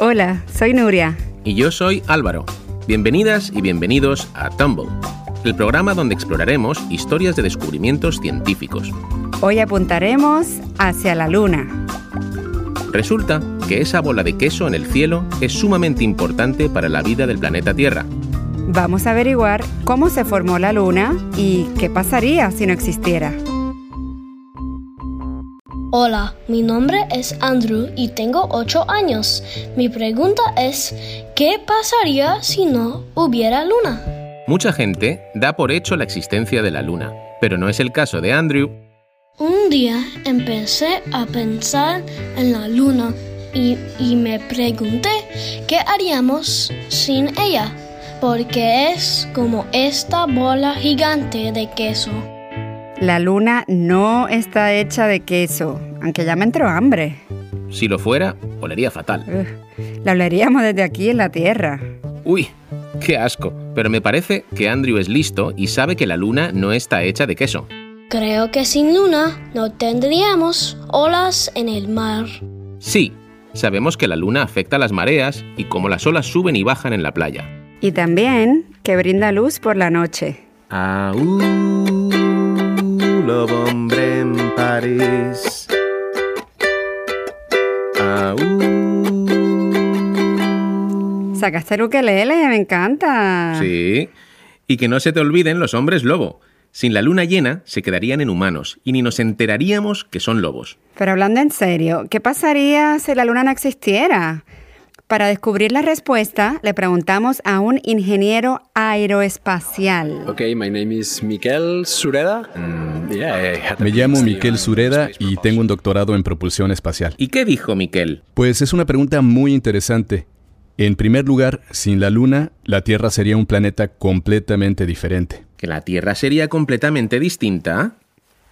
Hola, soy Nuria. Y yo soy Álvaro. Bienvenidas y bienvenidos a Tumble, el programa donde exploraremos historias de descubrimientos científicos. Hoy apuntaremos hacia la Luna. Resulta que esa bola de queso en el cielo es sumamente importante para la vida del planeta Tierra. Vamos a averiguar cómo se formó la Luna y qué pasaría si no existiera. Hola, mi nombre es Andrew y tengo 8 años. Mi pregunta es, ¿qué pasaría si no hubiera luna? Mucha gente da por hecho la existencia de la luna, pero no es el caso de Andrew. Un día empecé a pensar en la luna y, y me pregunté qué haríamos sin ella, porque es como esta bola gigante de queso. La luna no está hecha de queso, aunque ya me entró hambre. Si lo fuera, olería fatal. La oleríamos desde aquí en la Tierra. Uy, qué asco. Pero me parece que Andrew es listo y sabe que la luna no está hecha de queso. Creo que sin luna no tendríamos olas en el mar. Sí, sabemos que la luna afecta las mareas y cómo las olas suben y bajan en la playa. Y también que brinda luz por la noche. Ah, uh, lobo hombre en París. Sacaste el ukelele, me encanta. Sí. Y que no se te olviden los hombres lobo. Sin la luna llena se quedarían en humanos y ni nos enteraríamos que son lobos. Pero hablando en serio, ¿qué pasaría si la luna no existiera? Para descubrir la respuesta, le preguntamos a un ingeniero aeroespacial. Okay, my name is Miquel Sureda. Mm, yeah, Me llamo Miquel Sureda y tengo un doctorado en propulsión espacial. ¿Y qué dijo Miquel? Pues es una pregunta muy interesante. En primer lugar, sin la Luna, la Tierra sería un planeta completamente diferente. ¿Que la Tierra sería completamente distinta?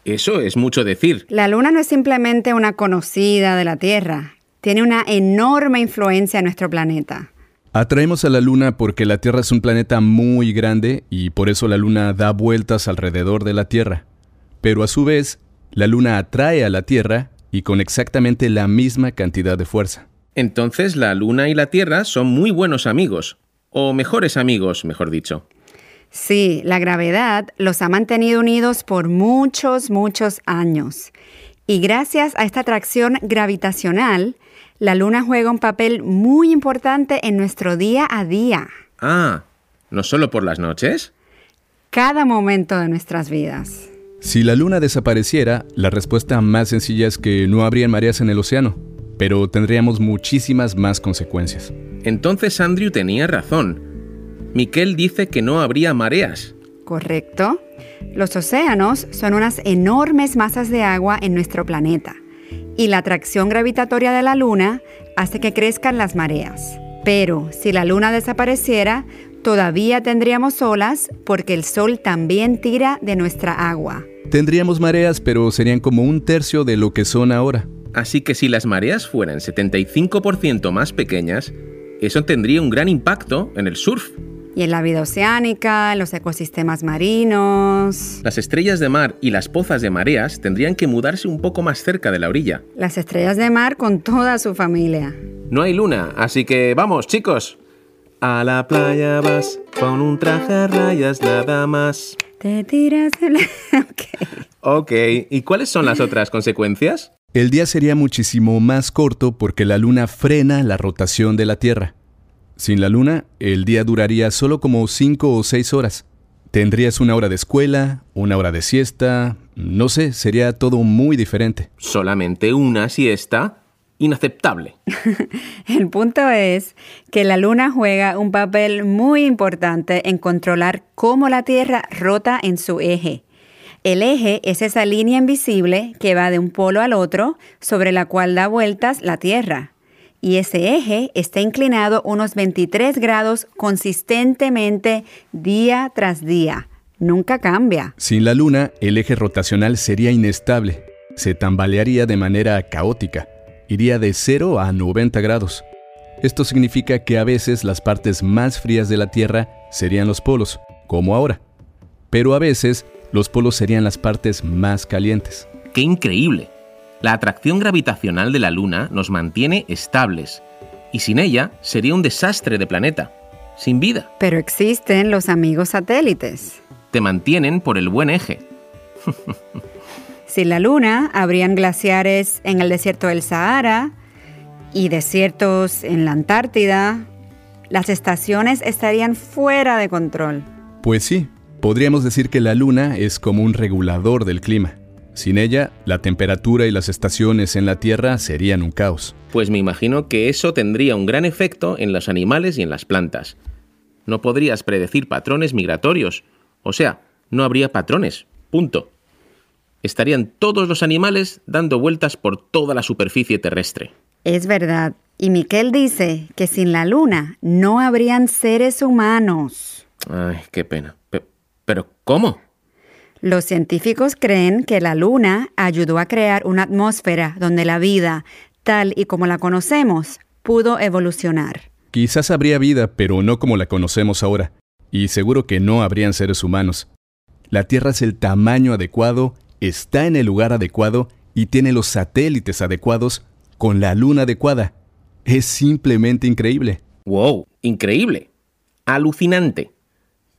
Eso es mucho decir. La luna no es simplemente una conocida de la Tierra, tiene una enorme influencia en nuestro planeta. Atraemos a la Luna porque la Tierra es un planeta muy grande y por eso la Luna da vueltas alrededor de la Tierra. Pero a su vez, la Luna atrae a la Tierra y con exactamente la misma cantidad de fuerza. Entonces la Luna y la Tierra son muy buenos amigos. O mejores amigos, mejor dicho. Sí, la gravedad los ha mantenido unidos por muchos, muchos años. Y gracias a esta atracción gravitacional, la Luna juega un papel muy importante en nuestro día a día, Ah, ¿no solo por las noches? cada momento de nuestras vidas. Si la Luna desapareciera, la respuesta más sencilla es que no habrían mareas en el océano, pero tendríamos muchísimas más consecuencias. Entonces Andrew tenía razón. Miquel dice que no habría mareas. ¿Correcto? Los océanos son unas enormes masas de agua en nuestro planeta y la atracción gravitatoria de la Luna hace que crezcan las mareas. Pero si la Luna desapareciera, todavía tendríamos olas porque el Sol también tira de nuestra agua. Tendríamos mareas, pero serían como un tercio de lo que son ahora. Así que si las mareas fueran 75% más pequeñas, eso tendría un gran impacto en el surf. Y en la vida oceánica, en los ecosistemas marinos, Las estrellas de mar y las pozas de mareas tendrían que mudarse un poco más cerca de la orilla. las estrellas de mar con toda su familia. No hay luna, así que vamos, chicos. A la playa vas con un traje a rayas nada más. Te tiras el... Ok. Ok, ¿y cuáles son las otras consecuencias? El día sería muchísimo más corto porque la Luna frena la rotación de la Tierra. Sin la Luna, el día duraría solo como 5 o 6 horas. Tendrías una hora de escuela, una hora de siesta, no sé, sería todo muy diferente. Solamente una siesta. Inaceptable. El punto es que la Luna juega un papel muy importante en controlar cómo la Tierra rota en su eje. El eje es esa línea invisible que va de un polo al otro sobre la cual da vueltas la Tierra. Y ese eje está inclinado unos 23 grados consistentemente día tras día. Nunca cambia. Sin la Luna, el eje rotacional sería inestable. Se tambalearía de manera caótica. Iría de 0 a 90 grados. Esto significa que a veces las partes más frías de la Tierra serían los polos, como ahora. Pero a veces los polos serían las partes más calientes. ¡Qué increíble! La atracción gravitacional de la Luna nos mantiene estables. y sin ella sería un desastre de planeta, sin vida. Pero existen los amigos satélites. Te mantienen por el buen eje. Sin la Luna, habrían glaciares en el desierto del Sahara y desiertos en la Antártida. Las estaciones estarían fuera de control. Pues sí, podríamos decir que la Luna es como un regulador del clima. Sin ella, la temperatura y las estaciones en la Tierra serían un caos. Pues me imagino que eso tendría un gran efecto en los animales y en las plantas. No podrías predecir patrones migratorios. O sea, no habría patrones. Punto. Estarían todos los animales dando vueltas por toda la superficie terrestre. Es verdad. Y Miquel dice que sin la luna no habrían seres humanos. Ay, qué pena. Pe- Pero, ¿cómo? Los científicos creen que la luna ayudó a crear una atmósfera donde la vida, tal y como la conocemos, pudo evolucionar. Quizás habría vida, pero no como la conocemos ahora. Y seguro que no habrían seres humanos. La Tierra es el tamaño adecuado, está en el lugar adecuado y tiene los satélites adecuados con la luna adecuada. Es simplemente increíble. ¡Wow! Increíble. Alucinante.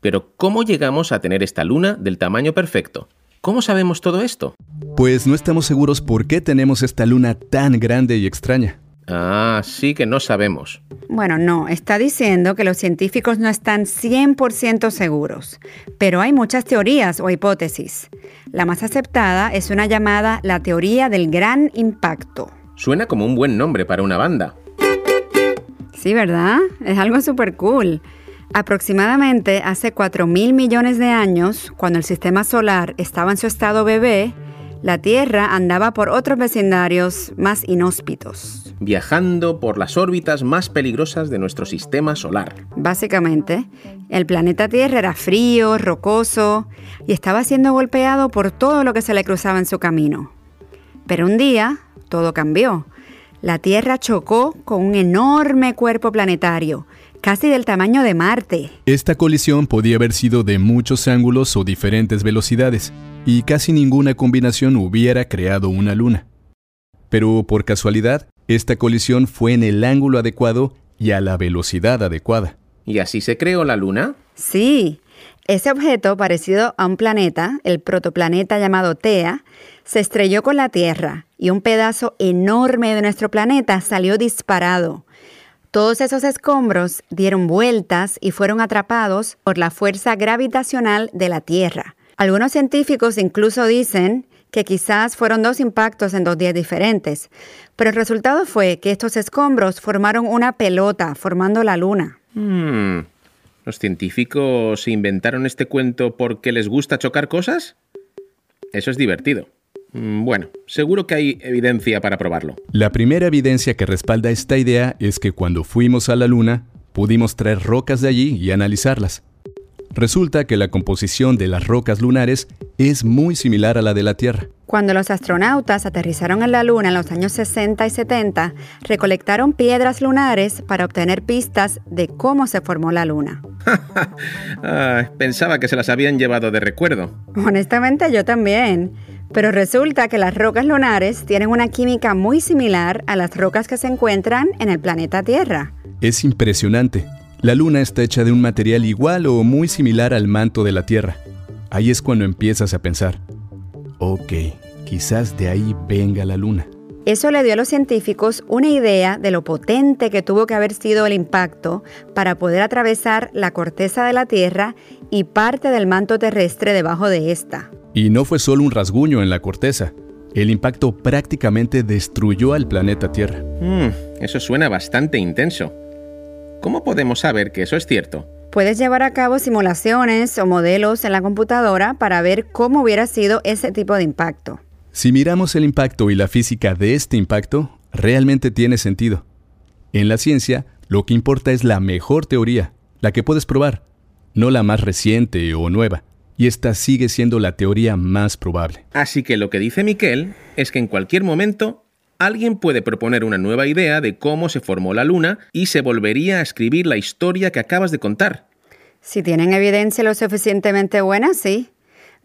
Pero, ¿cómo llegamos a tener esta luna del tamaño perfecto? ¿Cómo sabemos todo esto? Pues no estamos seguros por qué tenemos esta luna tan grande y extraña. Ah, sí que no sabemos. Bueno, no, está diciendo que los científicos no están 100% seguros, pero hay muchas teorías o hipótesis. La más aceptada es una llamada la teoría del gran impacto. Suena como un buen nombre para una banda. Sí, ¿verdad? Es algo súper cool. Aproximadamente hace 4 mil millones de años, cuando el sistema solar estaba en su estado bebé, la Tierra andaba por otros vecindarios más inhóspitos. Viajando por las órbitas más peligrosas de nuestro sistema solar. Básicamente, el planeta Tierra era frío, rocoso y estaba siendo golpeado por todo lo que se le cruzaba en su camino. Pero un día, todo cambió. La Tierra chocó con un enorme cuerpo planetario, casi del tamaño de Marte. Esta colisión podía haber sido de muchos ángulos o diferentes velocidades, y casi ninguna combinación hubiera creado una luna. Pero por casualidad, esta colisión fue en el ángulo adecuado y a la velocidad adecuada. ¿Y así se creó la luna? Sí, ese objeto parecido a un planeta, el protoplaneta llamado Tea, se estrelló con la Tierra y un pedazo enorme de nuestro planeta salió disparado. Todos esos escombros dieron vueltas y fueron atrapados por la fuerza gravitacional de la Tierra. Algunos científicos incluso dicen que quizás fueron dos impactos en dos días diferentes, pero el resultado fue que estos escombros formaron una pelota formando la Luna. Hmm. ¿Los científicos inventaron este cuento porque les gusta chocar cosas? Eso es divertido. Mm, Bueno, seguro que hay evidencia para probarlo. La primera evidencia que respalda esta idea es que cuando fuimos a la Luna, pudimos traer rocas de allí y analizarlas. Resulta que la composición de las rocas lunares es muy similar a la de la Tierra. Cuando los astronautas aterrizaron en la Luna en los años 60 y 70, recolectaron piedras lunares para obtener pistas de cómo se formó la Luna. Ah, pensaba que se las habían llevado de recuerdo. Honestamente yo también. Pero resulta que las rocas lunares tienen una química muy similar a las rocas que se encuentran en el planeta Tierra. Es impresionante. La Luna está hecha de un material igual o muy similar al manto de la Tierra. Ahí es cuando empiezas a pensar, ok, quizás de ahí venga la Luna. Eso le dio a los científicos una idea de lo potente que tuvo que haber sido el impacto para poder atravesar la corteza de la Tierra y parte del manto terrestre debajo de esta. Y no fue solo un rasguño en la corteza. El impacto prácticamente destruyó al planeta Tierra. Mm, eso suena bastante intenso. ¿Cómo podemos saber que eso es cierto? Puedes llevar a cabo simulaciones o modelos en la computadora para ver cómo hubiera sido ese tipo de impacto. Si miramos el impacto y la física de este impacto, realmente tiene sentido. En la ciencia, lo que importa es la mejor teoría, la que puedes probar, no la más reciente o nueva. Y esta sigue siendo la teoría más probable. Así que lo que dice Miquel es que en cualquier momento alguien puede proponer una nueva idea de cómo se formó la Luna y se volvería a escribir la historia que acabas de contar. Si tienen evidencia lo suficientemente buena, sí.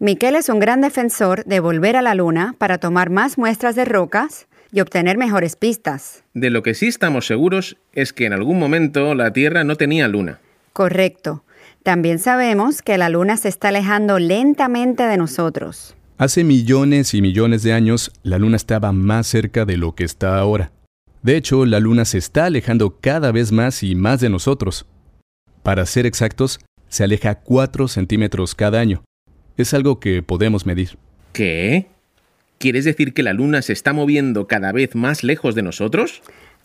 Miquel es un gran defensor de volver a la Luna para tomar más muestras de rocas, y obtener mejores pistas. De lo que sí estamos seguros es que en algún momento la Tierra no tenía luna. Correcto. También sabemos que la luna se está alejando lentamente de nosotros. Hace millones y millones de años, la luna estaba más cerca de lo que está ahora. De hecho, la luna se está alejando cada vez más y más de nosotros. Para ser exactos, se aleja 4 centímetros cada año. Es algo que podemos medir. ¿Qué? ¿Quieres decir que la luna se está moviendo cada vez más lejos de nosotros?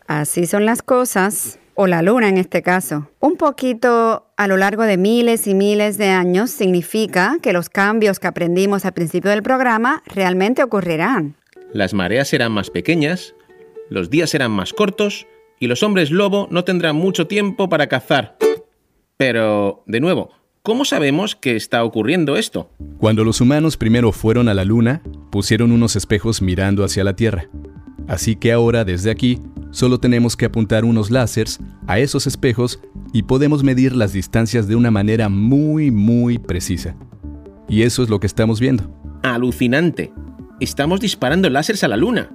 Así son las cosas, o la luna en este caso. Un poquito a lo largo de miles y miles de años significa que los cambios que aprendimos al principio del programa realmente ocurrirán. Las mareas serán más pequeñas, los días serán más cortos y los hombres lobo no tendrán mucho tiempo para cazar. Pero, de nuevo, ¿cómo sabemos que está ocurriendo esto? Cuando los humanos primero fueron a la Luna, pusieron unos espejos mirando hacia la Tierra. Así que ahora, desde aquí, solo tenemos que apuntar unos láseres a esos espejos y podemos medir las distancias de una manera muy, muy precisa. Y eso es lo que estamos viendo. Alucinante. Estamos disparando láseres a la Luna.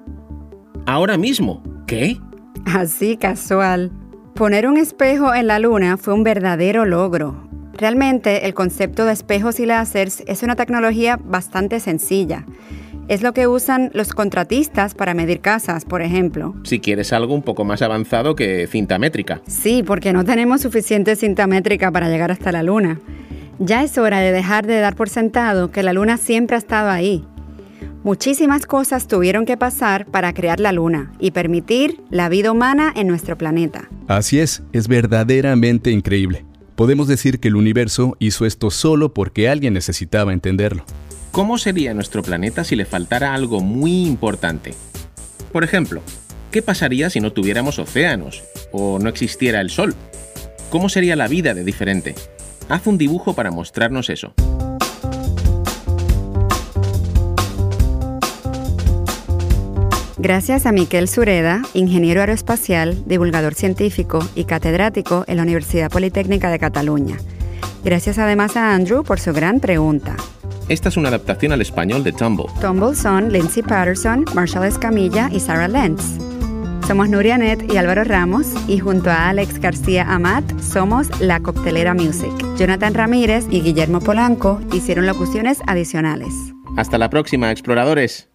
Ahora mismo. ¿Qué? Así casual. Poner un espejo en la luna fue un verdadero logro. Realmente el concepto de espejos y láseres es una tecnología bastante sencilla. Es lo que usan los contratistas para medir casas, por ejemplo. Si quieres algo un poco más avanzado que cinta métrica. Sí, porque no tenemos suficiente cinta métrica para llegar hasta la luna. Ya es hora de dejar de dar por sentado que la luna siempre ha estado ahí Muchísimas cosas tuvieron que pasar para crear la Luna y permitir la vida humana en nuestro planeta. Así es, es verdaderamente increíble. Podemos decir que el universo hizo esto solo porque alguien necesitaba entenderlo. ¿Cómo sería nuestro planeta si le faltara algo muy importante? Por ejemplo, ¿qué pasaría si no tuviéramos océanos o no existiera el Sol? ¿Cómo sería la vida de diferente? Haz un dibujo para mostrarnos eso. Gracias a Miquel Sureda, ingeniero aeroespacial, divulgador científico y catedrático en la Universidad Politécnica de Cataluña. Gracias además a Andrew por su gran pregunta. Esta es una adaptación al español de Tumble. Tumble son Lindsay Patterson, Marshall Escamilla y Sarah Lentz. Somos Nuria Net y Álvaro Ramos y junto a Alex García Amat somos La Coctelera Music. Jonathan Ramírez y Guillermo Polanco hicieron locuciones adicionales. Hasta la próxima, exploradores.